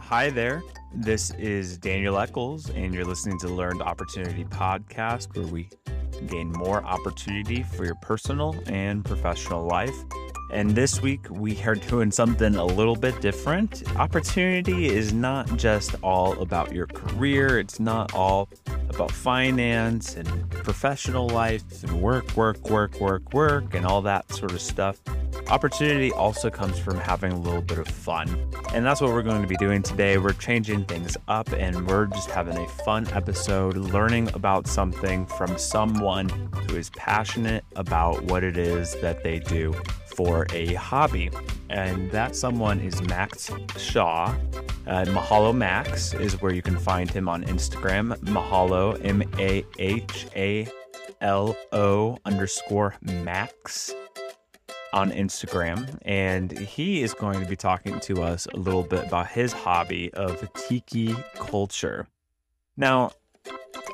Hi there. This is Daniel Eccles, and you're listening to Learned Opportunity Podcast, where we gain more opportunity for your personal and professional life. And this week, we are doing something a little bit different. Opportunity is not just all about your career, it's not all about finance and professional life and work, work, work, work, work, and all that sort of stuff. Opportunity also comes from having a little bit of fun. And that's what we're going to be doing today. We're changing things up and we're just having a fun episode, learning about something from someone who is passionate about what it is that they do for a hobby. And that someone is Max Shaw. Uh, Mahalo Max is where you can find him on Instagram. Mahalo, M A H A L O underscore Max on Instagram. And he is going to be talking to us a little bit about his hobby of tiki culture. Now,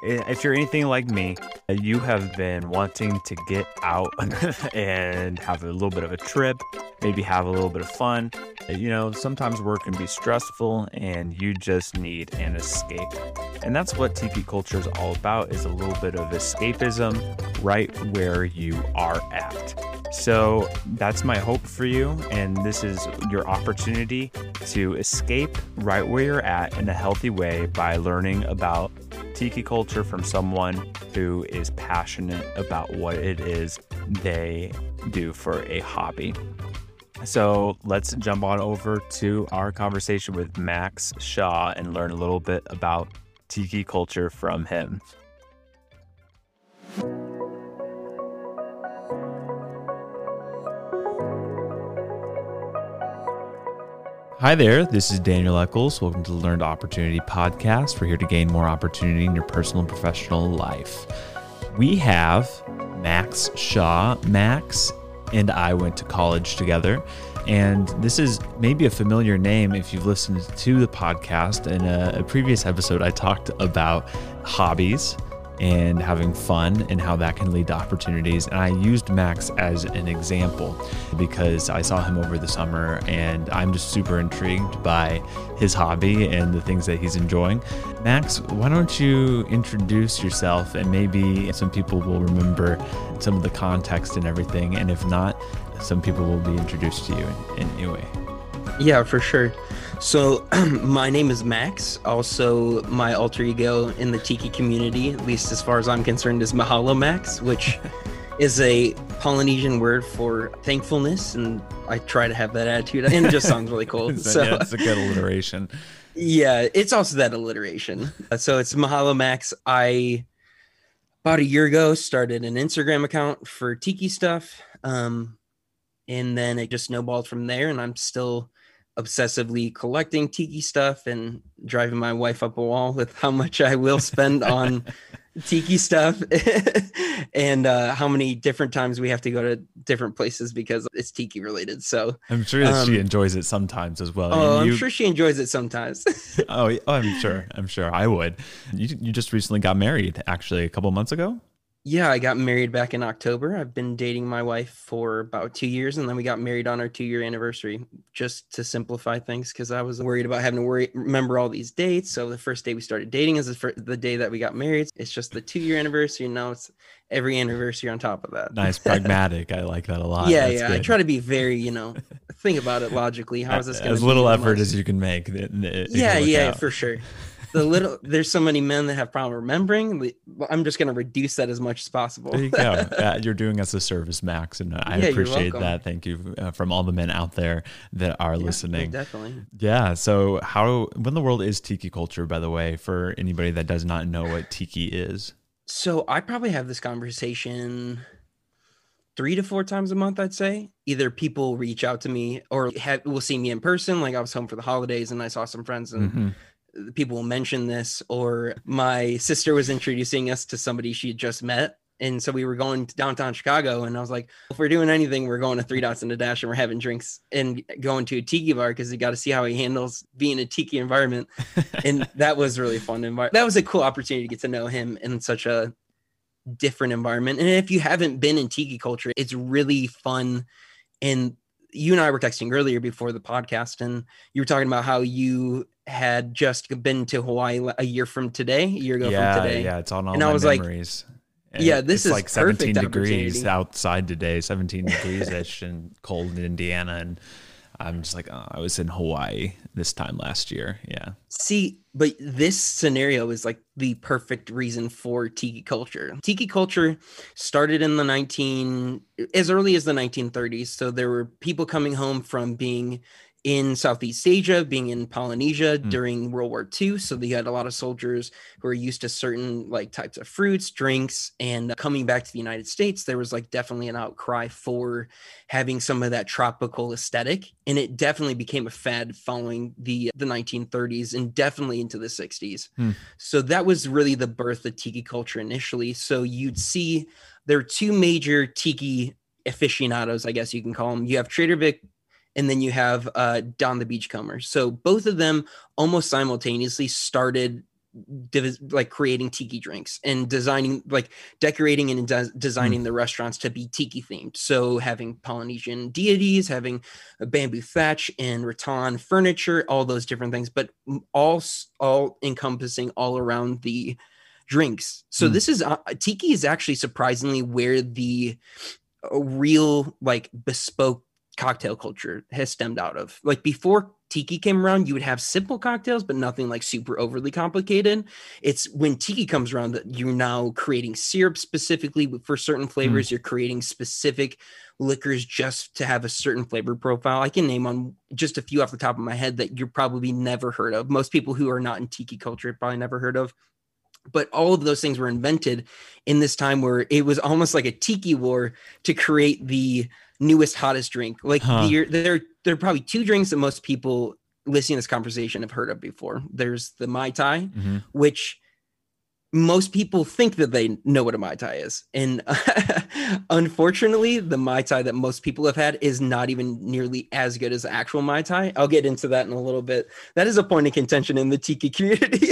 if you're anything like me, you have been wanting to get out and have a little bit of a trip, maybe have a little bit of fun. You know, sometimes work can be stressful and you just need an escape. And that's what tiki culture is all about is a little bit of escapism right where you are at. So that's my hope for you. And this is your opportunity to escape right where you're at in a healthy way by learning about tiki culture from someone who is passionate about what it is they do for a hobby. So let's jump on over to our conversation with Max Shaw and learn a little bit about tiki culture from him. Hi there, this is Daniel Eccles. Welcome to the Learned Opportunity Podcast. We're here to gain more opportunity in your personal and professional life. We have Max Shaw. Max and I went to college together, and this is maybe a familiar name if you've listened to the podcast. In a, a previous episode, I talked about hobbies and having fun and how that can lead to opportunities. And I used Max as an example because I saw him over the summer and I'm just super intrigued by his hobby and the things that he's enjoying. Max, why don't you introduce yourself and maybe some people will remember some of the context and everything. And if not, some people will be introduced to you in, in any way. Yeah, for sure. So, my name is Max. Also, my alter ego in the Tiki community, at least as far as I'm concerned, is Mahalo Max, which is a Polynesian word for thankfulness. And I try to have that attitude, and it just sounds really cool. so, yeah, it's a good alliteration. Yeah, it's also that alliteration. So, it's Mahalo Max. I, about a year ago, started an Instagram account for Tiki stuff. Um, and then it just snowballed from there, and I'm still obsessively collecting tiki stuff and driving my wife up a wall with how much I will spend on tiki stuff and uh, how many different times we have to go to different places because it's tiki related. So I'm sure that um, she enjoys it sometimes as well. Oh, you, I'm sure she enjoys it sometimes. oh, oh, I'm sure. I'm sure I would. You, you just recently got married actually a couple months ago. Yeah, I got married back in October. I've been dating my wife for about two years, and then we got married on our two year anniversary just to simplify things because I was worried about having to worry remember all these dates. So the first day we started dating is the, first, the day that we got married. It's just the two year anniversary, and now it's every anniversary on top of that. Nice, pragmatic. I like that a lot. Yeah, That's yeah. Good. I try to be very, you know, think about it logically. How is this going to as little effort as you can make? It, it yeah, yeah, out. for sure the little there's so many men that have problem remembering. I'm just going to reduce that as much as possible. There you go. Uh, you're doing us a service, Max, and I yeah, appreciate that. Thank you uh, from all the men out there that are yeah, listening. definitely. Yeah. So, how when the world is tiki culture, by the way, for anybody that does not know what tiki is? So, I probably have this conversation three to four times a month, I'd say. Either people reach out to me or have, will see me in person. Like I was home for the holidays and I saw some friends and mm-hmm people will mention this or my sister was introducing us to somebody she had just met. And so we were going to downtown chicago and i was like if we're doing anything we're going to three dots and a dash and we're having drinks and going to a tiki bar because you got to see how he handles being a tiki environment. And that was really fun environment that was a cool opportunity to get to know him in such a different environment. And if you haven't been in tiki culture it's really fun and you and I were texting earlier before the podcast, and you were talking about how you had just been to Hawaii a year from today, a year ago yeah, from today. Yeah, it's on all and my I was memories. Like, yeah, this is like 17 degrees outside today, 17 degrees ish and cold in Indiana. And I'm just like, oh, I was in Hawaii this time last year. Yeah. See, but this scenario is like the perfect reason for tiki culture. Tiki culture started in the 19 as early as the 1930s. So there were people coming home from being in Southeast Asia, being in Polynesia Mm. during World War II. So they had a lot of soldiers who were used to certain like types of fruits, drinks, and coming back to the United States, there was like definitely an outcry for having some of that tropical aesthetic. And it definitely became a fad following the the 1930s and definitely into the 60s. Hmm. So that was really the birth of tiki culture initially. So you'd see there are two major tiki aficionados, I guess you can call them. You have Trader Vic and then you have uh, Don the Beachcomber. So both of them almost simultaneously started div- like creating tiki drinks and designing like decorating and des- designing the restaurants to be tiki themed so having polynesian deities having a bamboo thatch and rattan furniture all those different things but all all encompassing all around the drinks so Hmm. this is uh, tiki is actually surprisingly where the uh, real like bespoke cocktail culture has stemmed out of. Like before tiki came around, you would have simple cocktails, but nothing like super overly complicated. It's when tiki comes around that you're now creating syrup specifically for certain hmm. flavors. You're creating specific liquors just to have a certain flavor profile. I can name on just a few off the top of my head that you're probably never heard of. Most people who are not in tiki culture have probably never heard of. But all of those things were invented in this time where it was almost like a tiki war to create the newest hottest drink like Huh. the, there there are probably two drinks that most people listening to this conversation have heard of before there's the mai tai Mhm. which most people think that they know what a mai tai is and unfortunately the mai tai that most people have had is not even nearly as good as the actual mai tai i'll get into that in a little bit that is a point of contention in the tiki community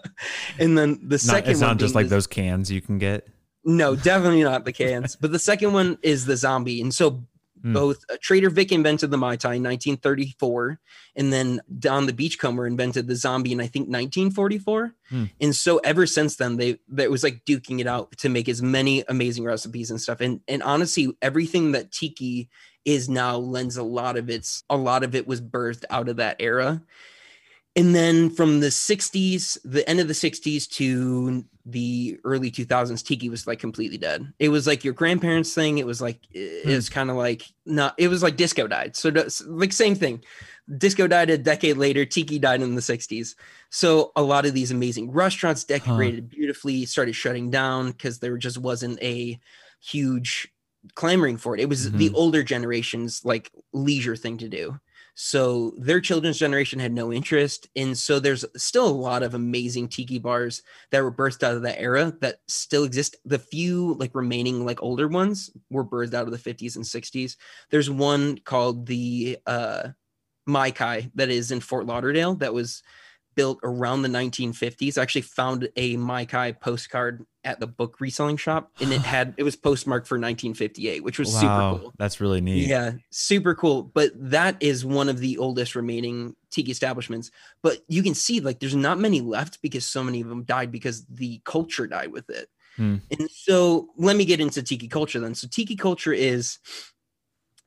and then the Not, second it's one not just like the- those cans you can get. No, definitely not the cans. but the second one is the zombie. And so Hmm. both uh, Trader Vic invented the Mai Tai in 1934, and then Don the Beachcomber invented the zombie in I think 1944. Hmm. And so ever since then, they that was like duking it out to make as many amazing recipes and stuff. And and honestly, everything that Tiki is now lends a lot of its a lot of it was birthed out of that era. And then from the 60s, the end of the 60s to the early 2000s, Tiki was like completely dead. It was like your grandparents' thing. It was like, it's kind of like, not, it was like disco died. So, like, same thing. Disco died a decade later, Tiki died in the 60s. So, a lot of these amazing restaurants decorated beautifully started shutting down because there just wasn't a huge clamoring for it. It was the Mhm. older generation's like leisure thing to do. So their children's generation had no interest. And so there's still a lot of amazing tiki bars that were birthed out of that era that still exist. The few like remaining like older ones were birthed out of the 50s and 60s. There's one called the uh Mai Kai that is in Fort Lauderdale that was built around the 1950s. I actually found a Maikai postcard at the book reselling shop and it had it was postmarked for 1958, which was wow, super cool. that's really neat. Yeah, super cool. But that is one of the oldest remaining tiki establishments. But you can see like there's not many left because so many of them died because the culture died with it. Hmm. And so let me get into tiki culture then. So tiki culture is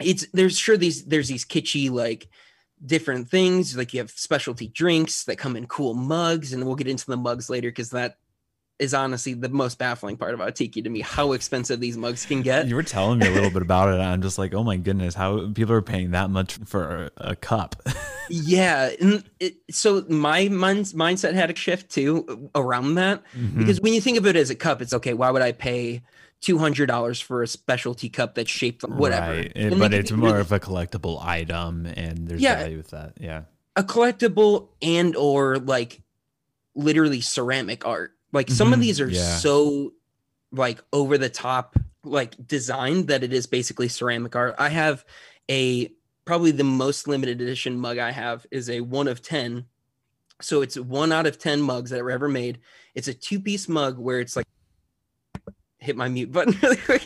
it's there's sure these there's these kitschy like different things like you have specialty drinks that come in cool mugs and we'll get into the mugs later because that is honestly the most baffling part about tiki to me how expensive these mugs can get You were telling me a little bit about it. And I'm just like, oh my goodness, how people are paying that much for a, a cup. Yeah, and it, so my mind, mindset had a shift too around that Mhm. because when you think of it as a cup, it's okay. Why would I pay two hundred dollars for a specialty cup that's shaped like whatever? Right. It- but it's more really- of a collectible item and there's Yeah. value with that. Yeah. a collectible and or like literally ceramic art. Like some of Mhm, these are yeah. so like over the top like designed that it is basically ceramic art. I have a probably the most limited edition mug I have is a one of 10. So it's one out of 10 mugs that were ever made. It's a two piece mug where it's like hit my mute button really quick.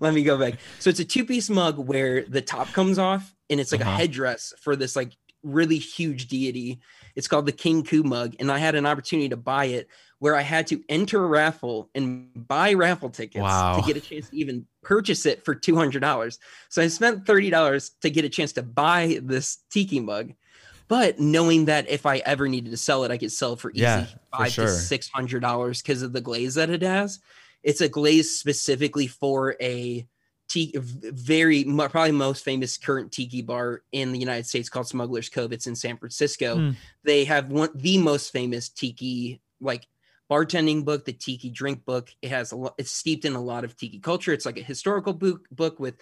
Let me go back. So it's a two piece mug where the top comes off and it's like uh-huh. a headdress for this like really huge deity. It's called the King Ku mug. And I had an opportunity to buy it where I had to enter a raffle and buy raffle tickets wow. to get a chance to even purchase it for $200. So I spent $30 to get a chance to buy this tiki mug. But knowing that if I ever needed to sell it, I could sell it for easy yeah, five sure. to six hundred dollars because of the glaze that it has. It's a glaze specifically for a tiki, very probably most famous current tiki bar in the United States called Smuggler's Cove. It's in San Francisco. Mm. They have one the most famous tiki like bartending book, the tiki drink book. It has a lot. It's steeped in a lot of tiki culture. It's like a historical book book with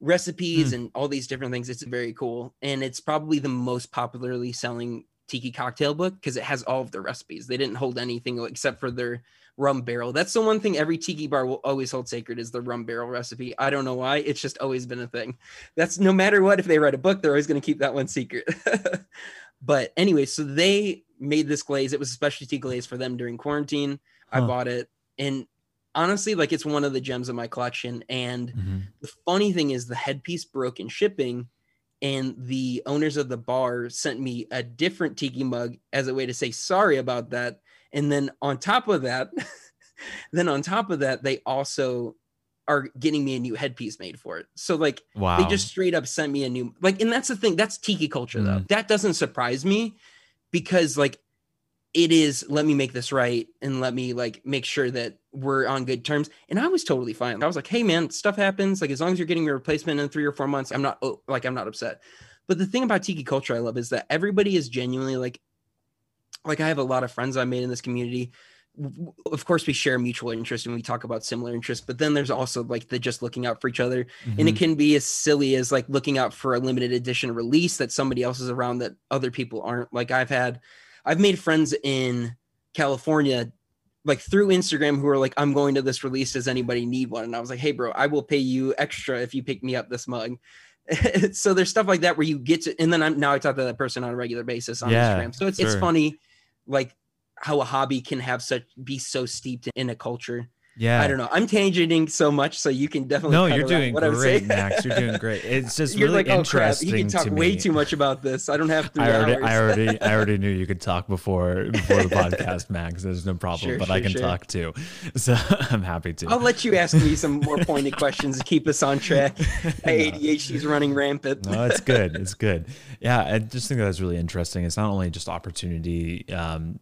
recipes mm. and all these different things. It's very cool, and it's probably the most popularly selling tiki cocktail book because it has all of the recipes. They didn't hold anything except for their rum barrel. That's the one thing every tiki bar will always hold sacred is the rum barrel recipe. I don't know why. It's just always been a thing. That's no matter what, if they write a book, they're always going to keep that one secret. but anyway, so they made this glaze. It was a specialty glaze for them during quarantine. Huh. I bought it. And honestly, like it's one of the gems of my collection. And mm-hmm. the funny thing is the headpiece broke in shipping and the owners of the bar sent me a different tiki mug as a way to say sorry about that and then on top of that, then on top of that, they also are getting me a new headpiece made for it. So like wow. they just straight up sent me a new like and that's the thing, that's tiki culture though. Mm. That doesn't surprise me because like it is let me make this right and let me like make sure that we're on good terms and i was totally fine i was like hey man stuff happens like as long as you're getting your replacement in three or four months i'm not oh, like i'm not upset but the thing about tiki culture i love is that everybody is genuinely like like I have a lot of friends I made in this community. Of course, we share mutual interest and we talk about similar interests, but then there's also like the just looking out for each other. Mm-hmm. And it mm-hmm. can be as silly as like looking out for a limited edition release that somebody else is around that other people aren't. Like I've had, I've made friends in California like through Instagram who are like, I'm going to this release. Does anybody need one? And I was like, hey, bro, I will pay you extra if you pick me up this mug. so there's stuff like that where you get to, and then I'm now I talk to that person on a regular basis on yeah, Instagram. So it's, sure. it's funny like how a hobby can have such be so steeped in a culture. Yeah, I don't know. I'm tangenting so much, so you can definitely. No, you're doing great, Max. You're doing great. It's just you're really like, oh. Crap. You can talk to way me. too much about this. I don't have to. I already. I already, I already knew you could talk before before the podcast, Max. There's no problem, sure, but sure, I can sure. talk too. So I'm happy to. I'll let you ask me some more pointed questions to keep us on track. My ADHD is running rampant. no, it's good. It's good. Yeah, I just think that's really interesting. It's not only just opportunity. Um,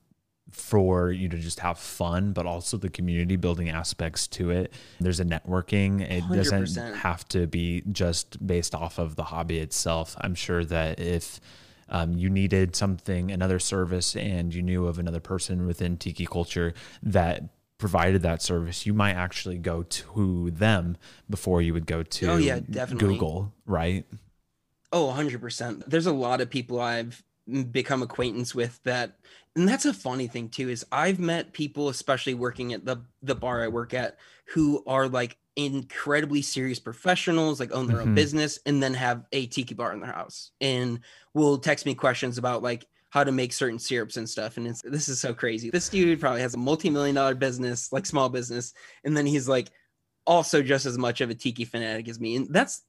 for you to just have fun, but also the community building aspects to it. There's a networking. It 100%. doesn't have to be just based off of the hobby itself. I'm sure that if um, you needed something, another service, and you knew of another person within tiki culture that provided that service, you might actually go to them before you would go to oh, yeah, definitely. Google, right? Oh, 100%. There's a lot of people I've become acquaintance with that and that's a funny thing too is i've met people especially working at the the bar i work at who are like incredibly serious professionals like own their mm-hmm. own business and then have a tiki bar in their house and will text me questions about like how to make certain syrups and stuff and it's this is so crazy this dude probably has a multi-million dollar business like small business and then he's like also just as much of a tiki fanatic as me and that's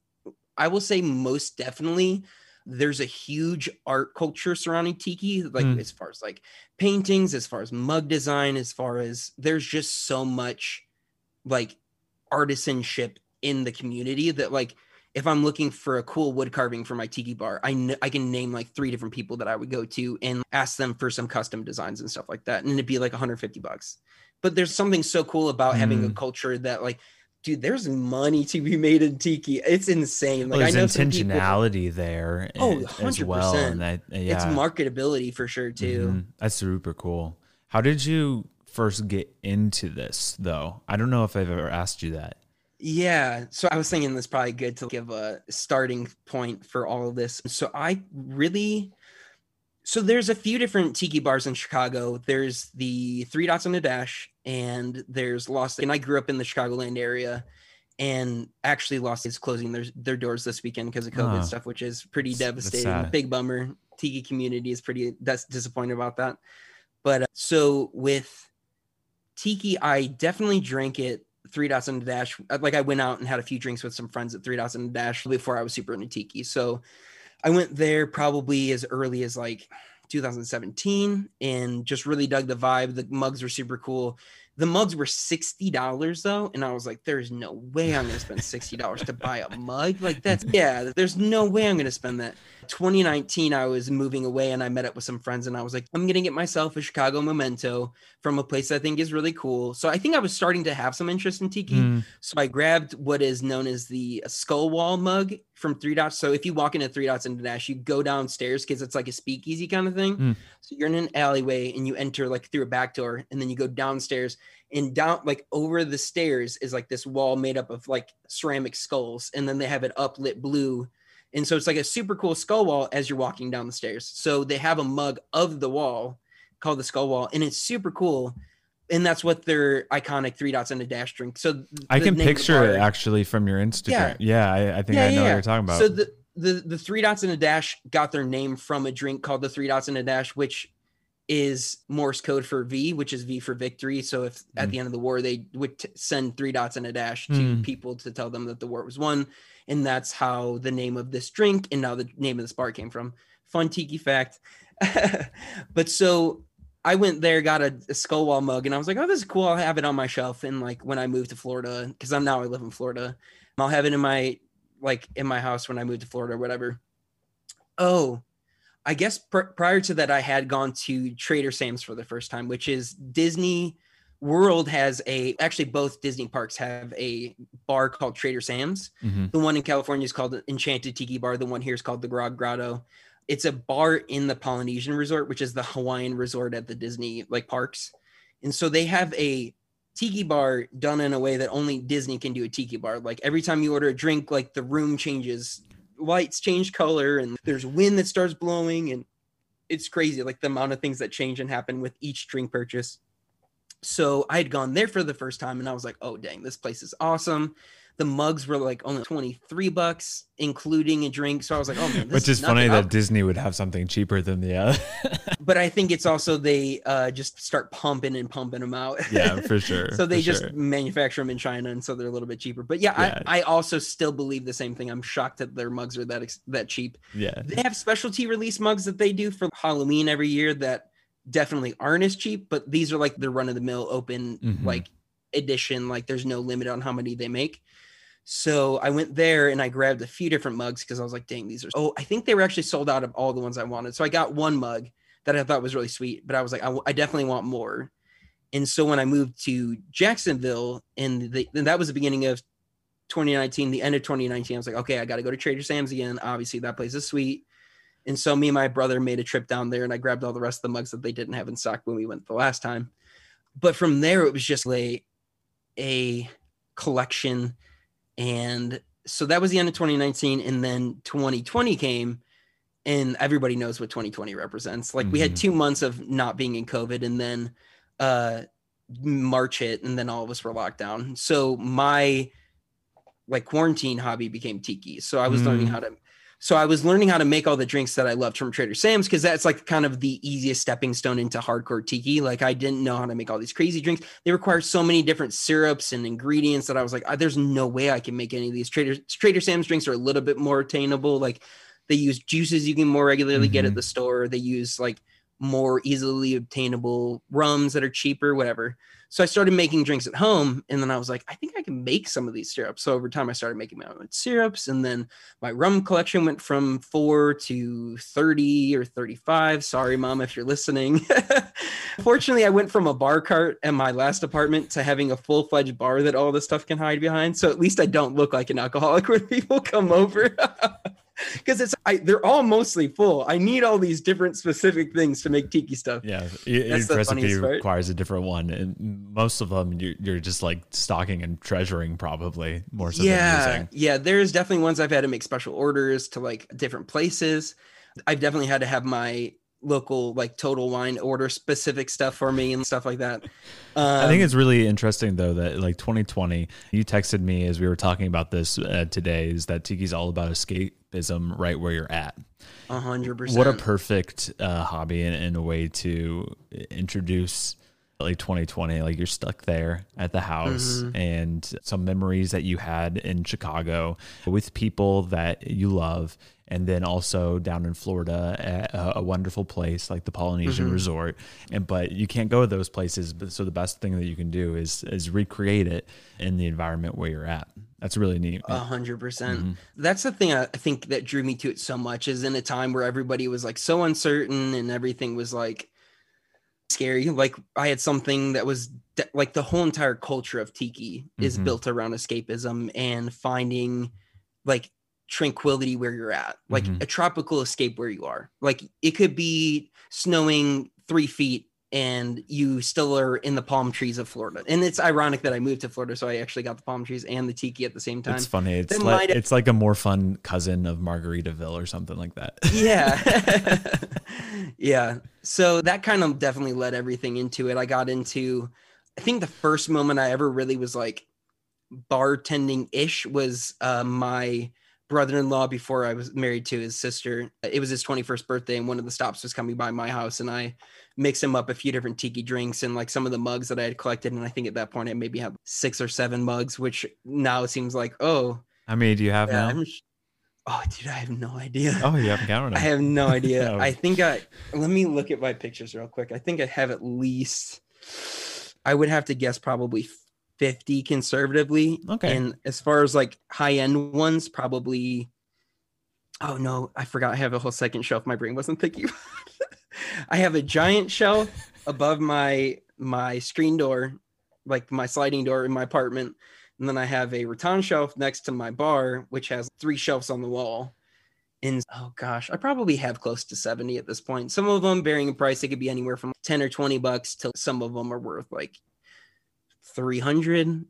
i will say most definitely there's a huge art culture surrounding tiki like mm. as far as like paintings as far as mug design as far as there's just so much like artisanship in the community that like if i'm looking for a cool wood carving for my tiki bar i kn- i can name like three different people that i would go to and ask them for some custom designs and stuff like that and it'd be like 150 bucks but there's something so cool about mm. having a mm. culture that like dude, there's money to be made in tiki. It's insane. Like well, there's I know intentionality people, there. Oh, 100%. as well. And that, yeah. It's marketability for sure too. Mm-hmm. That's super cool. How did you first get into this though? I don't know if I've ever asked you that. Yeah. So I was thinking this probably good to give a starting point for all of this. So I really so there's a few different tiki bars in Chicago. There's the Three Dots and a Dash, and there's Lost. And I grew up in the Chicagoland area, and actually Lost is closing their their doors this weekend because of COVID stuff, which is pretty devastating. Big bummer. Tiki community is pretty that's disappointed about that. But uh, so with Tiki, I definitely drank it Three Dots and a Dash. uh, Like I went out and had a few drinks with some friends at Three Dots and a Dash before I was super into tiki. So I went there probably as early as like 2017 and just really dug the vibe. The mugs were super cool. The mugs were sixty dollars though, and I was like, "There's no way I'm gonna spend sixty dollars to buy a mug. Like that's yeah, there's no way I'm gonna spend that." 2019, I was moving away, and I met up with some friends, and I was like, "I'm gonna get myself a Chicago memento from a place I think is really cool." So I think I was starting to have some interest in tiki. Mm, So I grabbed what is known as the skull wall mug from Three Dots. So if you walk into Three Dots and Dash, you go downstairs because it's like a speakeasy kind of thing. Mm. So you're in an alleyway and you enter like through a back door, and then you go downstairs. And down like over the stairs is like this wall made up of like ceramic skulls, and then they have it uplit blue. And so it's like a super cool skull wall as you're walking down the stairs. So they have a mug of the wall called the skull wall, and it's super cool. And that's what their iconic three dots and a dash drink. So I can picture it actually from your Instagram. Yeah. Yeah, I, I think I know what you're talking about. So the, the the three dots and a dash got their name from a drink called the three dots and a dash, which is Morse code for V, which is V for victory. So if at Mm. the end of the war they would t- send three dots and a dash to Mm. people to tell them that the war was won, and that's how the name of this drink and now the name of this bar came from. Fun tiki fact. but so I went there, got a, a skull wall mug, and I was like, "Oh, this is cool. I'll have it on my shelf." And like when I moved to Florida, because I'm now I live in Florida, I'll have it in my like in my house when I moved to Florida or whatever. Oh, I guess pr- prior to that, I had gone to Trader Sam's for the first time, which is Disney World has a actually both Disney parks have a bar called Trader Sam's. Mhm. The one in California is called Enchanted Tiki Bar. The one here is called the Grog Grotto. It's a bar in the Polynesian Resort, which is the Hawaiian resort at the Disney like parks. And so they have a tiki bar done in a way that only Disney can do a tiki bar. Like every time you order a drink, like the room changes, lights change color, and there's wind that starts blowing, and it's crazy. Like the amount of things that change and happen with each drink purchase. So I had gone there for the first time, and I was like, "Oh dang, this place is awesome." The mugs were like only twenty three bucks, including a drink. So I was like, "Oh man, this Which is nothing. funny that Disney would have something cheaper than the other. but I think it's also they uh, just start pumping and pumping them out. yeah, for sure. so they just sure. manufacture them in China, and so they're a little bit cheaper. But yeah, Yeah. I, I also still believe the same thing. I'm shocked that their mugs are that ex- that cheap. yeah. They have specialty release mugs that they do for Halloween every year that definitely aren't as cheap, but these are like the run of the mill open Mhm. like edition. Like there's no limit on how many they make. So I went there and I grabbed a few different mugs because I was like, dang, these are. Oh, I think they were actually sold out of all the ones I wanted. So I got one mug that I thought was really sweet, but I was like, I, w- I definitely want more. And so when I moved to Jacksonville, and, the, and that was the beginning of 2019, the end of 2019, I was like, okay, I got to go to Trader Sam's again. Obviously, that place is sweet. And so me and my brother made a trip down there, and I grabbed all the rest of the mugs that they didn't have in stock when we went the last time. But from there, it was just like a collection, and so that was the end of 2019, and then 2020 came, and everybody knows what 2020 represents. Like we had Mhm. two months of not being in COVID, and then uh March hit, and then all of us were locked down. So my like quarantine hobby became tiki. So I was learning Mm. how to so I was learning how to make all the drinks that I loved from Trader Sam's because that's like kind of the easiest stepping stone into hardcore tiki. Like I didn't know how to make all these crazy drinks. They require so many different syrups and ingredients that I was like, "Ah, there's no way I can make any of these. Trader Trader Sam's drinks are a little bit more attainable. Like they use juices you can more regularly get at Mhm. the store. They use like more easily obtainable rums that are cheaper, whatever. So I started making drinks at home, and then I was like, I think I can make some of these syrups. So over time, I started making my own syrups, and then my rum collection went from four to 30 or 35. Sorry, mom, if you're listening. Fortunately, I went from a bar cart in my last apartment to having a full fledged bar that all this stuff can hide behind. So at least I don't look like an alcoholic when people come over. Because it's I, they're all mostly full. I need all these different specific things to make tiki stuff. Yeah, each recipe requires a different one, and most of them you're, you're just like stocking and treasuring probably more so yeah, than using. yeah. There's definitely ones I've had to make special orders to like different places. I've definitely had to have my local like total wine order specific stuff for me and stuff like that. I think Um, it's really interesting though that like 2020, you texted me as we were talking about this uh, today, is that tiki's all about escapism right where you're at. a hundred percent. What a perfect uh, hobby and, and a way to introduce like 2020 like you're stuck there at the house mm-hmm. and some memories that you had in Chicago with people that you love and then also down in Florida at a, a wonderful place like the Polynesian mm-hmm. Resort and but you can't go to those places but so the best thing that you can do is is recreate it in the environment where you're at that's really neat a hundred percent mm-hmm. that's the thing I think that drew me to it so much is in a time where everybody was like so uncertain and everything was like scary. Like I had something that was de- like the whole entire culture of tiki is mm-hmm. built around escapism and finding like tranquility where you're at, like mm-hmm. a tropical escape where you are. Like it could be snowing three feet and you still are in the palm trees of Florida. And it's ironic that I moved to Florida, so I actually got the palm trees and the tiki at the same time. It's funny. It's like it's like a more fun cousin of Margaritaville or something like that. Yeah. yeah. So that kind of definitely led everything into it. I got into I think the first moment I ever really was like bartending ish was uh, my brother-in-law before I was married to his sister. It was his 21st birthday and one of the stops was coming by my house and I mixed him up a few different tiki drinks and like some of the mugs that I had collected and I think at that point I maybe had six or seven mugs which now seems like oh how many do you have yeah, now? I'm, oh dude, I have no idea. Oh, you haven't counted. I have no idea. oh. I think I let me look at my pictures real quick. I think I have at least I would have to guess probably 50 conservatively. Okay. And as far as like high end ones, probably. Oh no, I forgot. I have a whole second shelf. My brain wasn't thinking. I have a giant shelf above my my screen door, like my sliding door in my apartment, and then I have a rattan shelf next to my bar, which has three shelves on the wall. And oh gosh, I probably have close to 70 at this point. Some of them varying in price, they could be anywhere from 10 or 20 bucks till some of them are worth like 300 wow.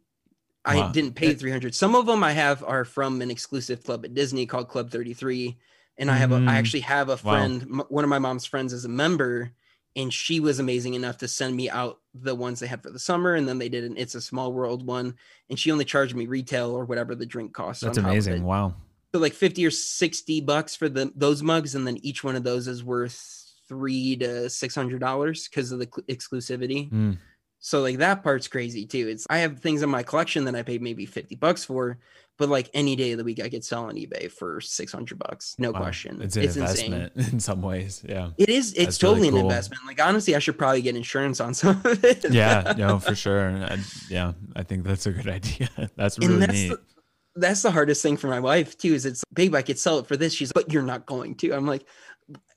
i didn't pay 300 some of them i have are from an exclusive club at disney called club 33 and i have a, i mm. actually have a friend wow. one of my mom's friends is a member and she was amazing enough to send me out the ones they had for the summer and then they did an it's a small world one and she only charged me retail or whatever the drink cost. that's amazing wow so like 50 or 60 bucks for the those mugs and then each one of those is worth three to six hundred dollars because of the exclusivity mm. So like that part's crazy too. It's I have things in my collection that I paid maybe 50 bucks for, but like any day of the week I could sell on eBay for 600 bucks. No wow. question. It's an it's investment insane. in some ways. Yeah. It is. It's That's totally really cool. an investment. Like honestly, I should probably get insurance on some of it. yeah, no, for sure. I, yeah, I think that's a good idea. That's really that's neat. The, that's the hardest thing for my wife too. Is it's babe, I could sell it for this. She's, but you're not going to. I'm like,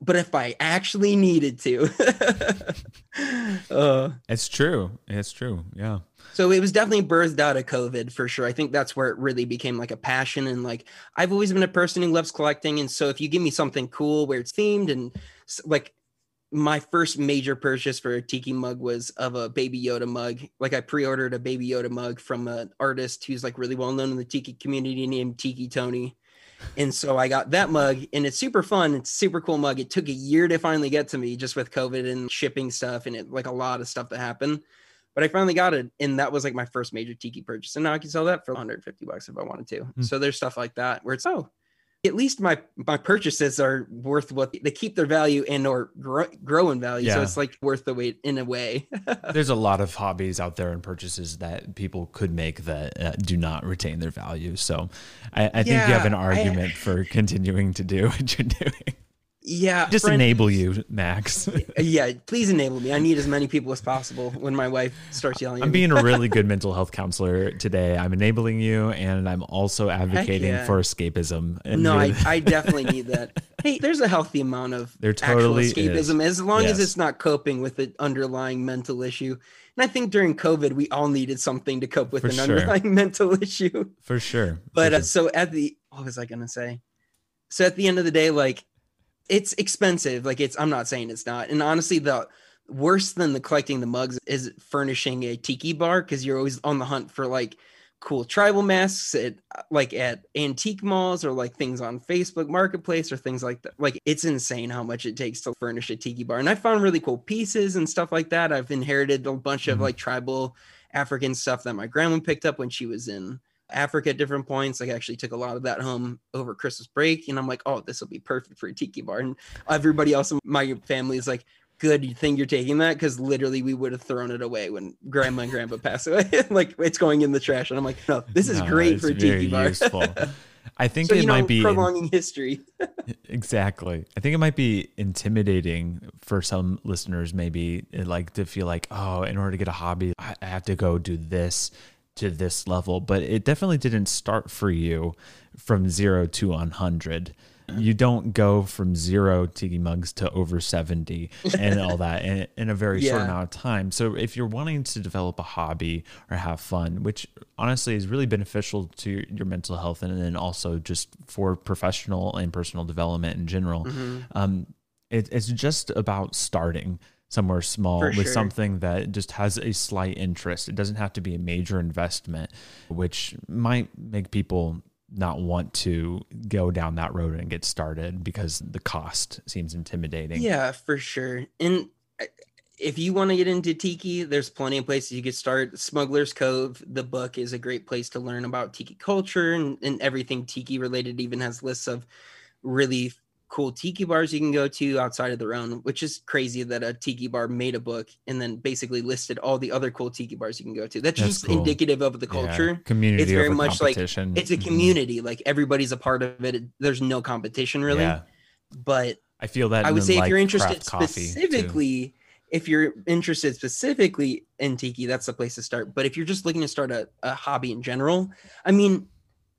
but if I actually needed to, uh, it's true. It's true. Yeah. So it was definitely birthed out of COVID for sure. I think that's where it really became like a passion. And like, I've always been a person who loves collecting. And so if you give me something cool where it's themed and like my first major purchase for a tiki mug was of a baby Yoda mug. Like I pre-ordered a baby Yoda mug from an artist who's like really well known in the tiki community named Tiki Tony and so I got that mug and it's super fun. It's super cool mug. It took a year to finally get to me just with COVID and shipping stuff and it like a lot of stuff that happened. But I finally got it. And that was like my first major tiki purchase. And now I can sell that for 150 bucks if I wanted to. Mm. So there's stuff like that where it's, oh, at least my my purchases are worth what they keep their value and or grow, grow in value. Yeah. So it's like worth the wait in a way. There's a lot of hobbies out there and purchases that people could make that uh, do not retain their value. So I, I think yeah, you have an argument I, for continuing to do what you're doing yeah just friend, enable you max. Yeah please enable me. I need as many people as possible when my wife starts yelling i'm being a really good mental health counselor today. I'm enabling you and i'm also advocating yeah. for escapism. No I, I definitely need that. Hey there's a healthy amount of there totally escapism is. as long yes. as it's not coping with an underlying mental issue. And i think during covid we all needed something to cope with for an sure. underlying mental issue. For sure. But for uh, so at the what was i gonna say? So at the end of the day like it's expensive. Like it's I'm not saying it's not. And honestly, the worse than the collecting the mugs is furnishing a tiki bar because you're always on the hunt for like cool tribal masks at like at antique malls or like things on Facebook marketplace or things like that. Like it's insane how much it takes to furnish a tiki bar. And I found really cool pieces and stuff like that. I've inherited a bunch mm-hmm. of like tribal African stuff that my grandma picked up when she was in Africa at different points. Like I actually took a lot of that home over Christmas break, and I'm like, oh, this will be perfect for a tiki bar. And everybody else in my family is like, good thing you're taking that because literally we would have thrown it away when grandma and grandpa passed away. like it's going in the trash. And I'm like, no, this is No, great for a tiki bar. useful. I think so, it you know, might be prolonging history. exactly. I think it might be intimidating for some listeners, maybe eh, like to feel like, oh, in order to get a hobby, I have to go do this to this level. But it definitely didn't start for you from zero to 100. You don't go from zero tiki mugs to over 70 and all that in, in a very short amount of time. So if you're wanting to develop a hobby or have fun, which honestly is really beneficial to your, your mental health and then also just for professional and personal development in general, Mm-hmm. um, it, it's just about starting somewhere small For with sure. something that just has a slight interest. It doesn't have to be a major investment, which might make people not want to go down that road and get started because the cost seems intimidating. Yeah, for sure. And uh, if you want to get into tiki, there's plenty of places you could start. Smuggler's Cove, the book, is a great place to learn about tiki culture and, and everything tiki related. Even has lists of really cool tiki bars you can go to outside of their own, which is crazy that a tiki bar made a book and then basically listed all the other cool tiki bars you can go to. That's, That's just cool. indicative of the Yeah, culture. community It's very much like- It's a Mhm. community, like everybody's a part of it. There's no competition really. Yeah. But I feel that I would say if like, you're interested coffee, too. specifically, if you're interested specifically in tiki, that's the place to start. But if you're just looking to start a, a hobby in general, I mean,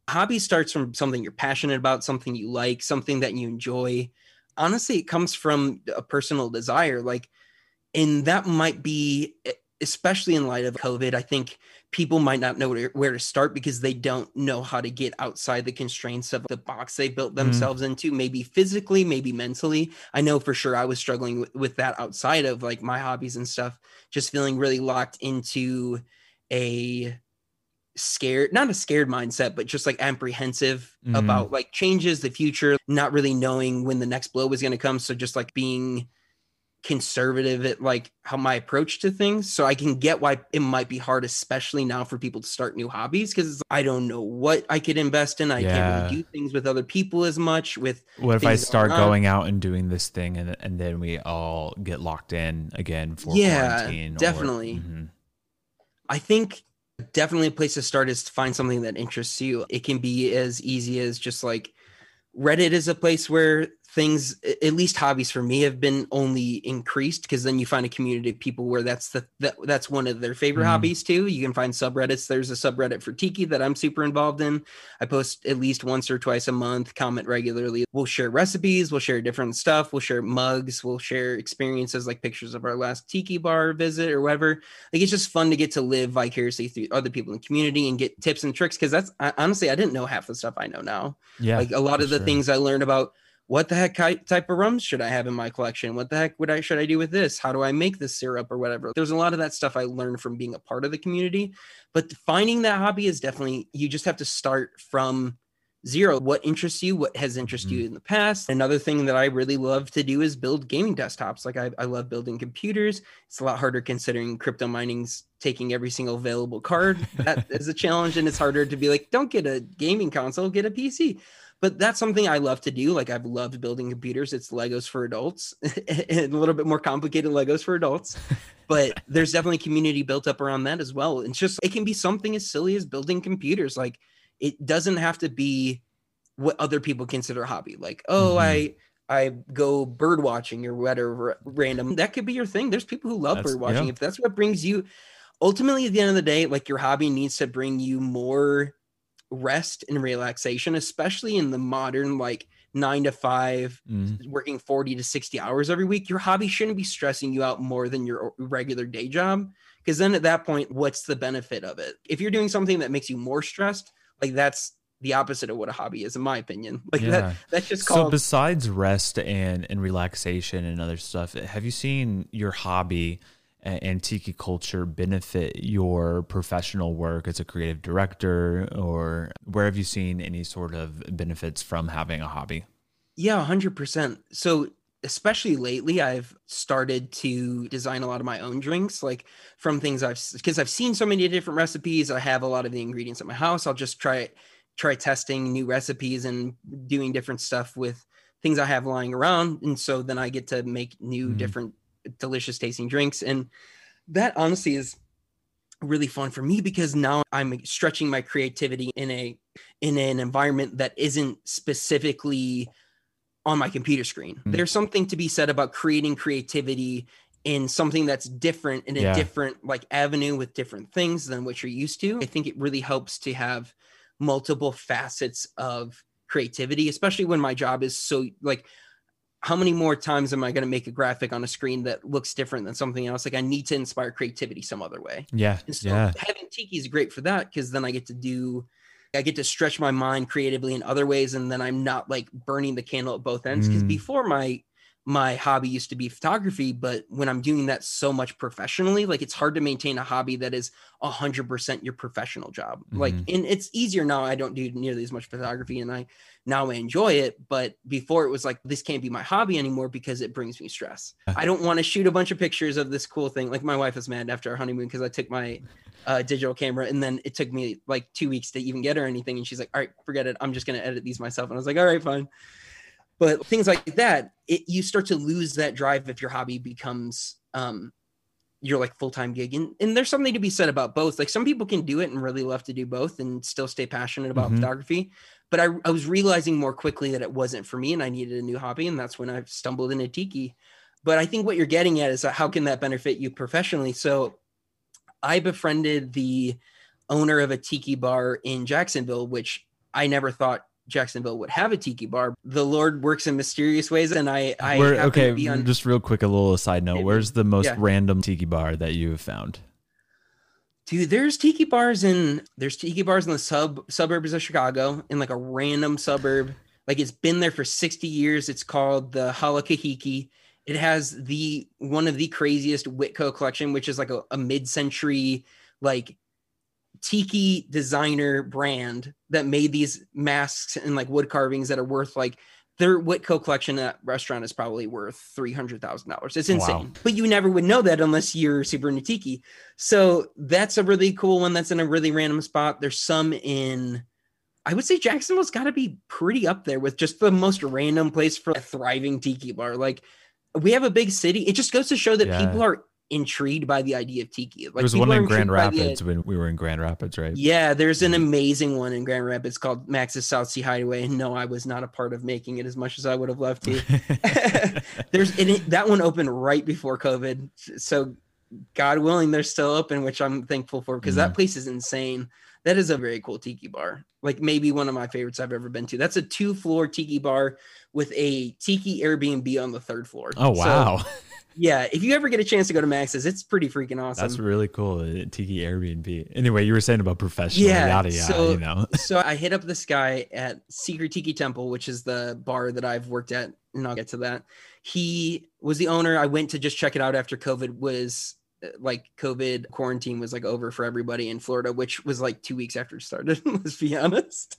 hobby starts from something you're passionate about, something you like, something that you enjoy. Honestly, it comes from a personal desire. Like, and that might be, especially in light of COVID, I think people might not know where, to start because they don't know how to get outside the constraints of the box they built mm. themselves into, maybe physically, maybe mentally. I know for sure I was struggling with, with that outside of like my hobbies and stuff, just feeling really locked into a scared, not a scared mindset, but just like apprehensive Mhm. about like changes, the future, not really knowing when the next blow was going to come. So just like being conservative at like how my approach to things so i can get why it might be hard especially now for people to start new hobbies because i don't know what i could invest in i can't really do things with other people as much with What if I start going out and doing this thing and and then we all get locked in again for Yeah, quarantine? or- definitely. Mhm. I think definitely a place to start is to find something that interests you. It can be as easy as just like Reddit is a place where things, at least hobbies for me, have been only increased because then you find a community of people where that's the that, that's one of their favorite Mhm. hobbies too. You can find subreddits. There's a subreddit for Tiki that I'm super involved in. I post at least once or twice a month, comment regularly. We'll share recipes, we'll share different stuff, we'll share mugs, we'll share experiences like pictures of our last Tiki bar visit or whatever like it's just fun to get to live vicariously through other people in the community and get tips and tricks because that's I, honestly i didn't know half the stuff i know now Yeah. like a lot of the sure. things i learned about what the heck type of rums should i have in my collection? What the heck would i should i do with this? How do i make this syrup or whatever? There's a lot of that stuff i learned from being a part of the community but finding that hobby is definitely you just have to start from zero. What interests you what has interested Mm-hmm. you in the past. Another thing that i really love to do is build gaming desktops. Like I, I love building computers. It's a lot harder considering crypto mining's taking every single available card. That is a challenge and it's harder to be like don't get a gaming console get a pc but that's something i love to do like i've loved building computers it's legos for adults and a little bit more complicated legos for adults but there's definitely community built up around that as well it's just it can be something as silly as building computers like it doesn't have to be what other people consider a hobby like oh Mhm. i I go bird watching or whatever random. That could be your thing. There's people who love That's- bird watching. yeah. If that's what brings you, ultimately, at the end of the day, like your hobby needs to bring you more rest and relaxation, especially in the modern like nine to five, Mhm. working 40 to 60 hours every week. Your hobby shouldn't be stressing you out more than your regular day job. Because then at that point, what's the benefit of it? If you're doing something that makes you more stressed, like that's the opposite of what a hobby is, in my opinion. Like Yeah. that, that's just called. So besides rest and and relaxation and other stuff, have you seen your hobby and tiki culture benefit your professional work as a creative director, or where have you seen any sort of benefits from having a hobby? Yeah, 100%. So, especially lately, I've started to design a lot of my own drinks, like from things I've, because I've seen so many different recipes. I have a lot of the ingredients at my house. I'll just try, try testing new recipes and doing different stuff with things I have lying around. And so then I get to make new, Mhm. different delicious tasting drinks. And that honestly is really fun for me because now I'm stretching my creativity in a in an environment that isn't specifically on my computer screen. Mm-hmm. There's something to be said about creating creativity in something that's different in a yeah. different like avenue with different things than what you're used to. I think it really helps to have multiple facets of creativity, especially when my job is so like how many more times am I going to make a graphic on a screen that looks different than something else? Like I need to inspire creativity some other way. Yeah. And so yeah. having tiki is great for that because then I get to do, I get to stretch my mind creatively in other ways, and then I'm not like burning the candle at both ends. Because mm. before my my hobby used to be photography, but when I'm doing that so much professionally, like it's hard to maintain a hobby that is hundred percent your professional job. Mm-hmm. Like, and it's easier now. I don't do nearly as much photography and I now I enjoy it. But before it was like, this can't be my hobby anymore because it brings me stress. I don't want to shoot a bunch of pictures of this cool thing. Like my wife was mad after our honeymoon because I took my uh, digital camera and then it took me like two weeks to even get her anything. And she's like, all right, forget it. I'm just going to edit these myself. And I was like, all right, fine but things like that it, you start to lose that drive if your hobby becomes um your like full-time gig. And, and there's something to be said about both. Like some people can do it and really love to do both and still stay passionate about mm-hmm. photography. But I, I was realizing more quickly that it wasn't for me and i needed a new hobby and that's when i stumbled into tiki. But i think what you're getting at is how can that benefit you professionally? So i befriended the owner of a tiki bar in jacksonville which i never thought Jacksonville would have a tiki bar. The Lord works in mysterious ways, and I, I Where, okay. On, just real quick, a little side note. Where's the most yeah. random tiki bar that you've found? Dude, there's tiki bars in there's tiki bars in the sub suburbs of Chicago, in like a random suburb. Like it's been there for 60 years. It's called the Halakahiki. It has the one of the craziest Witco collection, which is like a, a mid-century like tiki designer brand that made these masks and like wood carvings that are worth like their Witco collection at restaurant is probably worth three hundred thousand dollars. It's insane, wow. but you never would know that unless you're super into tiki. So that's a really cool one. That's in a really random spot. There's some in, I would say Jacksonville's got to be pretty up there with just the most random place for a thriving tiki bar. Like we have a big city. It just goes to show that yeah. people are intrigued by the idea of tiki. Like, there was one in Grand Rapids when we were in Grand Rapids, right? Yeah, there's an amazing one in Grand Rapids called Max's South Sea Hideaway. And no, I was not a part of making it as much as I would have loved to. there's it, that one opened right before COVID, so God willing, they're still open, which I'm thankful for because mm. that place is insane. That is a very cool tiki bar. Like maybe one of my favorites I've ever been to. That's a two floor tiki bar with a tiki Airbnb on the third floor. Oh wow. So, yeah, if you ever get a chance to go to Max's, it's pretty freaking awesome. That's really cool. Uh, Tiki Airbnb. Anyway, you were saying about professional, yeah, yada yada. So, you know. so I hit up this guy at Secret Tiki Temple, which is the bar that I've worked at, and I'll get to that. He was the owner. I went to just check it out after COVID was like COVID quarantine was like over for everybody in Florida, which was like two weeks after it started. let's be honest.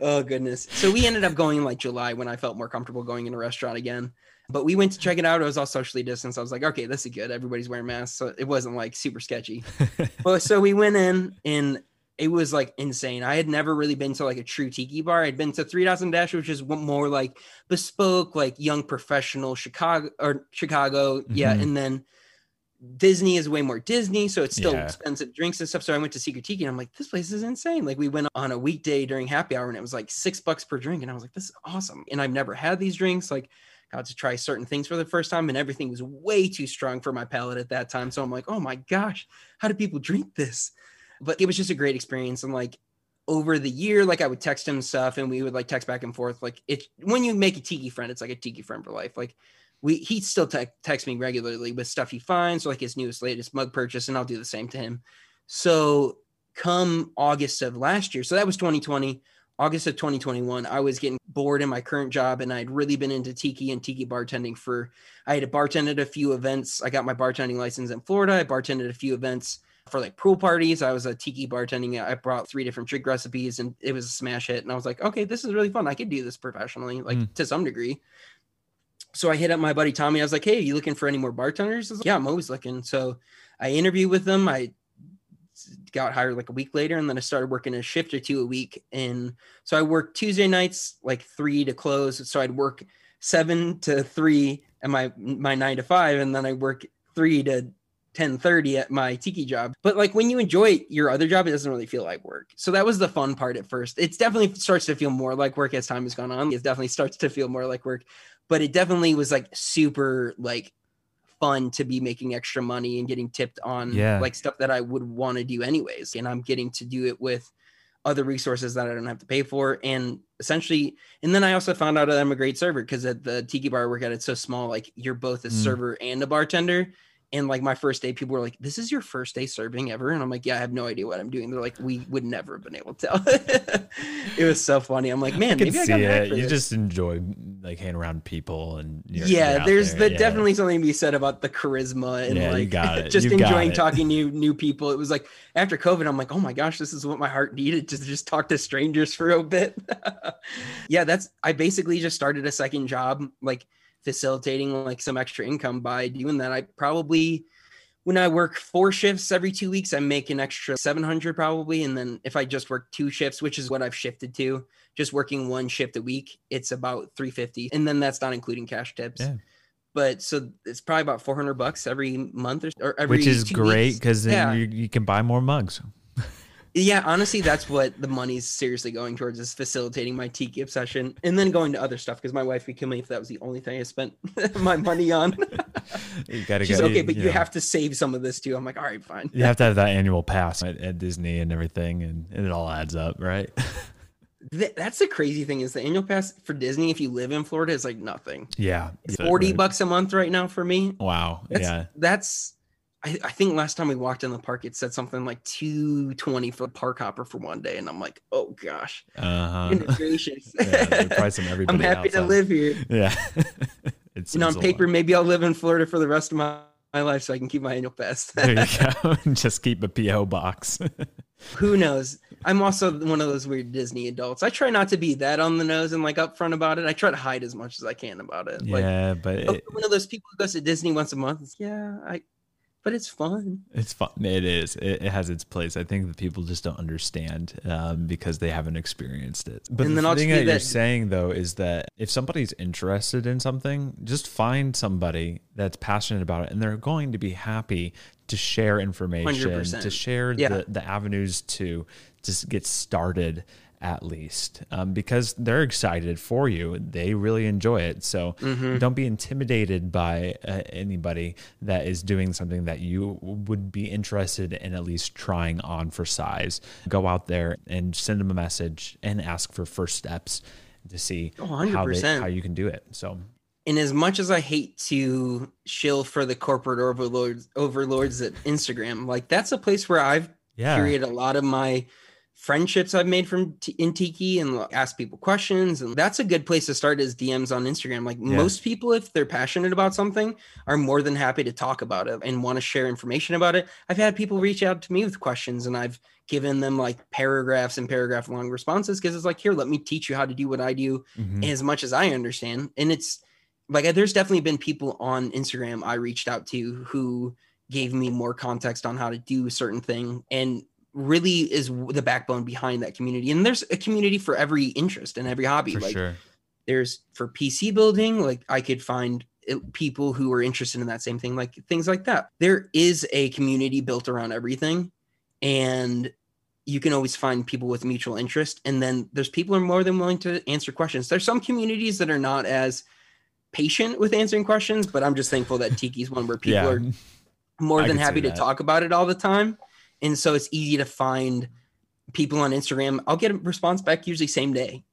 Oh goodness. So we ended up going in like July when I felt more comfortable going in a restaurant again. But we went to check it out. It was all socially distanced. I was like, okay, this is good. Everybody's wearing masks. So it wasn't like super sketchy. but so we went in and it was like insane. I had never really been to like a true tiki bar. I'd been to Three Dots and a Dash, which is more like bespoke, like young professional Chicago or Chicago. Mm-hmm. Yeah. And then Disney is way more Disney, so it's still yeah. expensive drinks and stuff. So I went to Secret Tiki and I'm like, this place is insane. Like we went on a weekday during happy hour and it was like six bucks per drink. And I was like, this is awesome. And I've never had these drinks. Like got to try certain things for the first time and everything was way too strong for my palate at that time. So I'm like, oh my gosh, how do people drink this? But it was just a great experience. And like over the year, like I would text him stuff and we would like text back and forth. Like it when you make a tiki friend, it's like a tiki friend for life. Like we he still te- texts me regularly with stuff he finds, like his newest latest mug purchase, and I'll do the same to him. So come August of last year, so that was 2020. August of 2021, I was getting bored in my current job and I'd really been into tiki and tiki bartending for I had bartended a few events. I got my bartending license in Florida. I bartended a few events for like pool parties. I was a tiki bartending. I brought three different drink recipes and it was a smash hit. And I was like, okay, this is really fun. I could do this professionally, like mm. to some degree. So I hit up my buddy Tommy. I was like, hey, are you looking for any more bartenders? Like, yeah, I'm always looking. So I interviewed with them. I got hired like a week later and then I started working a shift or two a week. And so I worked Tuesday nights, like three to close. So I'd work seven to three at my my nine to five, and then I work three to 10:30 at my tiki job. But like when you enjoy your other job, it doesn't really feel like work. So that was the fun part at first. It's definitely starts to feel more like work as time has gone on. It definitely starts to feel more like work, but it definitely was like super like fun to be making extra money and getting tipped on Yeah. like stuff that I would want to do anyways. And I'm getting to do it with other resources that I don't have to pay for. And essentially, and then I also found out that I'm a great server because at the tiki bar I work at, it's so small. Like you're both a Mm. server and a bartender. And like my first day, people were like, "This is your first day serving ever?" And I'm like, "Yeah, I have no idea what I'm doing." They're like, "We would never have been able to tell." it was so funny. I'm like, "Man, can maybe I got it. You this." just enjoy like hanging around people and you're, you're yeah, there's there. the, Yeah. definitely something to be said about the charisma and Yeah, like just You enjoying talking to new people. It was like after COVID, I'm like, oh my gosh, this is what my heart needed to just talk to strangers for a bit. yeah, that's I basically just started a second job, like facilitating like some extra income by doing that. I probably when I work four shifts every two weeks, I make an extra 700 probably. And then if I just work two shifts, which is what I've shifted to, just working one shift a week, it's about 350. And then that's not including cash tips. Yeah. But so it's probably about 400 bucks every month or, or every which is great because then Yeah. you, you can buy more mugs. Yeah, honestly, that's what the money's seriously going towards is facilitating my tiki obsession and then going to other stuff because my wife would kill me if that was the only thing I spent my money on. You gotta She's go. okay, but you know, have to save some of this too. I'm like, all right, fine. You have to have that annual pass at, at Disney and everything, and, and it all adds up, right? Th- that's the crazy thing is the annual pass for Disney if you live in Florida is like nothing. yeah. 40 right. bucks a month right now for me. Wow. That's, yeah. That's I, I think last time we walked in the park it said something like 220 for park hopper for one day and I'm like, "Oh gosh. Uh huh. Goodness gracious. yeah, they're pricing I'm everybody happy to live here. Yeah. it's And on paper lot. maybe I'll live in Florida for the rest of my, my life so I can keep my annual pass. There you go. Just keep a PO box. Who knows? I'm also one of those weird Disney adults. I try not to be that on the nose and like upfront about it. I try to hide as much as I can about it. Like yeah, but it, one of those people who goes to Disney once a month. Yeah, I but it's fun. it's fun. It is. It, it has its place. I think that people just don't understand um, because they haven't experienced it. But And the thing that be you're saying though is that if somebody's interested in something, just find somebody that's passionate about it, and they're going to be happy to share information, 100%. to share Yeah. the, the avenues to just get started at least um, because they're excited for you. They really enjoy it. So Mm-hmm. don't be intimidated by uh, anybody that is doing something that you would be interested in at least trying on for size. Go out there and send them a message and ask for first steps to see Oh, how, they, how you can do it. So And as much as I hate to shill for the corporate overlords overlords at Instagram, like that's a place where I've yeah. created a lot of my friendships I've made from t- in Tiki and ask people questions. And that's a good place to start is DMs on Instagram. Like Yeah. most people, if they're passionate about something, are more than happy to talk about it and want to share information about it. I've had people reach out to me with questions and I've given them like paragraphs and paragraph long responses because it's like, here, let me teach you how to do what I do Mhm. as much as I understand. And it's like there's definitely been people on Instagram I reached out to who gave me more context on how to do a certain thing and really is the backbone behind that community. And there's a community for every interest and every hobby. for like sure there's for PC building, like I could find eh, people who are interested in that same thing, like things like that. There is a community built around everything, and you can always find people with mutual interest. And then there's people who are more than willing to answer questions. There's some communities that are not as patient with answering questions, but I'm just thankful that Tiki's one where people yeah are more I than happy to talk about it all the time. And so it's easy to find people on Instagram. I'll get a response back usually same day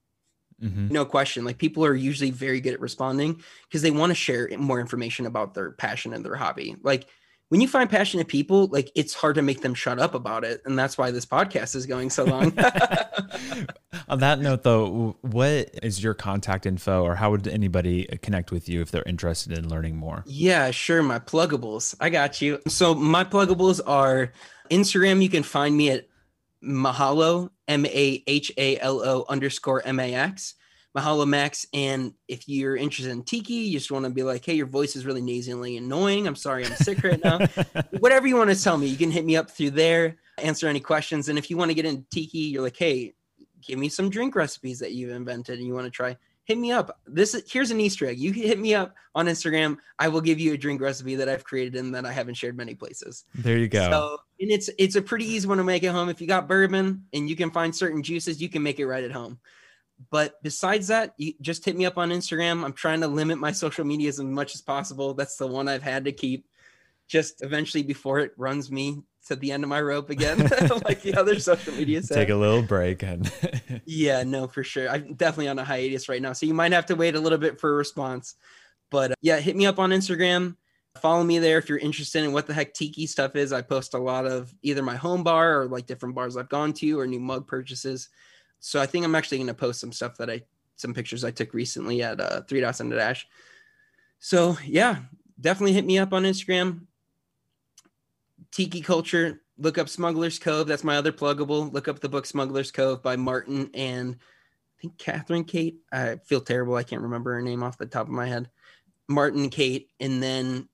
Mhm. no question like people are usually very good at responding because they want to share more information about their passion and their hobby like when you find passionate people like it's hard to make them shut up about it and that's why this podcast is going so long. On that note, though, what is your contact info, or how would anybody uh, connect with you if they're interested in learning more? yeah sure my pluggables. I got you. So my pluggables are instagram you can find me at mahalo m-a-h-a-l-o underscore m-a-x mahalo max and if you're interested in tiki you just want to be like hey your voice is really nasally annoying i'm sorry i'm sick right now whatever you want to tell me, you can hit me up through there, answer any questions. And if you want to get into tiki, you're like, hey, give me some drink recipes that you've invented and you want to try, hit me up. This is here's an Easter egg. You can hit me up on Instagram. I will give you a drink recipe that I've created and that I haven't shared many places. There you go. So and it's it's a pretty easy one to make at home. If you got bourbon and you can find certain juices, you can make it right at home. But besides that, you just hit me up on Instagram. I'm trying to limit my social medias as much as possible. That's the one I've had to keep. Just eventually before it runs me to the end of my rope again, like the other social media. Take a little break and yeah, no, for sure. I'm definitely on a hiatus right now, so you might have to wait a little bit for a response. But uh, yeah, hit me up on Instagram. Follow me there if you're interested in what the heck tiki stuff is. I post a lot of either my home bar or like different bars I've gone to or new mug purchases. So I think I'm actually going to post some stuff that I some pictures I took recently at uh, Three Dots and a Dash. So yeah, definitely hit me up on Instagram. Tiki culture. Look up Smuggler's Cove. That's my other pluggable. Look up the book Smuggler's Cove by Martin and I think Catherine Cate. I feel terrible. I can't remember her name off the top of my head. Martin Cate, and then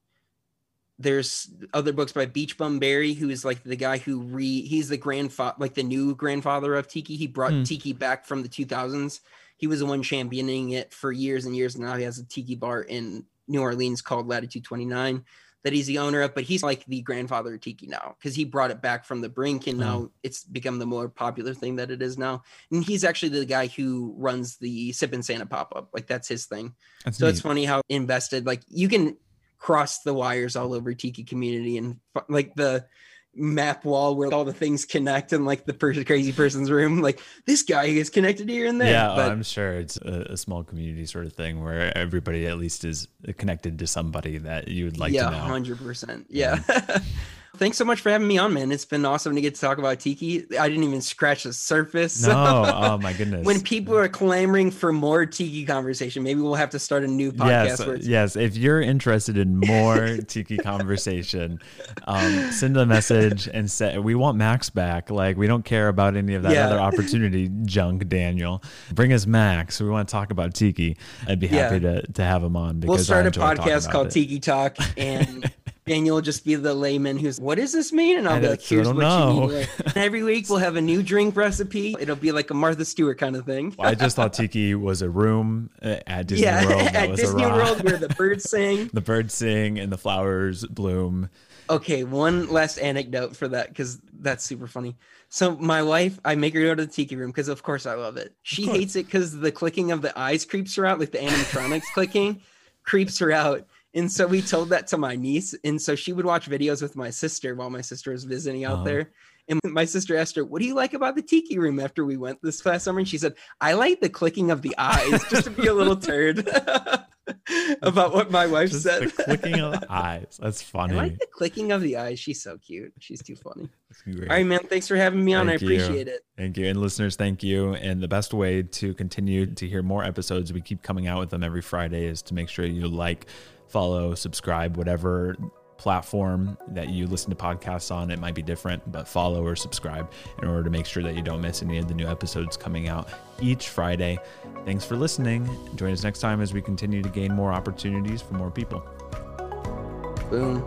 there's other books by Beach Bum Berry, who is like the guy who re he's the grandfather, like the new grandfather of Tiki. He brought mm. Tiki back from the 2000s. He was the one championing it for years and years. And now he has a Tiki bar in New Orleans called Latitude 29 that he's the owner of, but he's like the grandfather of Tiki now because he brought it back from the brink and now oh. it's become the more popular thing that it is now. And he's actually the guy who runs the Sippin' Santa pop up. Like that's his thing. That's so neat. it's funny how invested, like you can cross the wires all over Tiki community and like the map wall where all the things connect and like the person crazy person's room. Like this guy is connected here and there yeah but, i'm sure it's a, a, small community sort of thing where everybody at least is connected to somebody that you would like yeah, to know 100% yeah, yeah. thanks so much for having me on, man. It's been awesome to get to talk about Tiki. I didn't even scratch the surface. No, oh my goodness. when people are clamoring for more Tiki conversation, maybe we'll have to start a new podcast. Yes, yes. If you're interested in more Tiki conversation, um, send a message and say we want Max back. Like we don't care about any of that yeah. other opportunity junk. Daniel, bring us Max. We want to talk about Tiki. I'd be happy yeah. to to have him on. Because we'll start a podcast called it. Tiki Talk and. Daniel will just be the layman who's, what does this mean? And I'll I be like, here's what know. you need. Every week we'll have a new drink recipe. It'll be like a Martha Stewart kind of thing. I just thought Tiki was a room uh, at Disney yeah, World. at Disney World where the birds sing. the birds sing and the flowers bloom. Okay, one last anecdote for that because that's super funny. So my wife, I make her go to the tiki room because of course I love it. She hates it because the clicking of the eyes creeps her out, like the animatronics clicking creeps her out. And so we told that to my niece. And so she would watch videos with my sister while my sister was visiting out uh-huh. there. And my sister asked her, What do you like about the tiki room after we went this past summer? And she said, I like the clicking of the eyes, just to be a little turd about what my wife just said. The clicking of the eyes. That's funny. I like the clicking of the eyes. She's so cute. She's too funny. All right, man. Thanks for having me on. Thank I appreciate you. it. Thank you. And listeners, thank you. And the best way to continue to hear more episodes, we keep coming out with them every Friday, is to make sure you like, follow, subscribe, whatever platform that you listen to podcasts on. It might be different, but follow or subscribe in order to make sure that you don't miss any of the new episodes coming out each Friday. Thanks for listening. Join us next time as we continue to gain more opportunities for more people. Boom.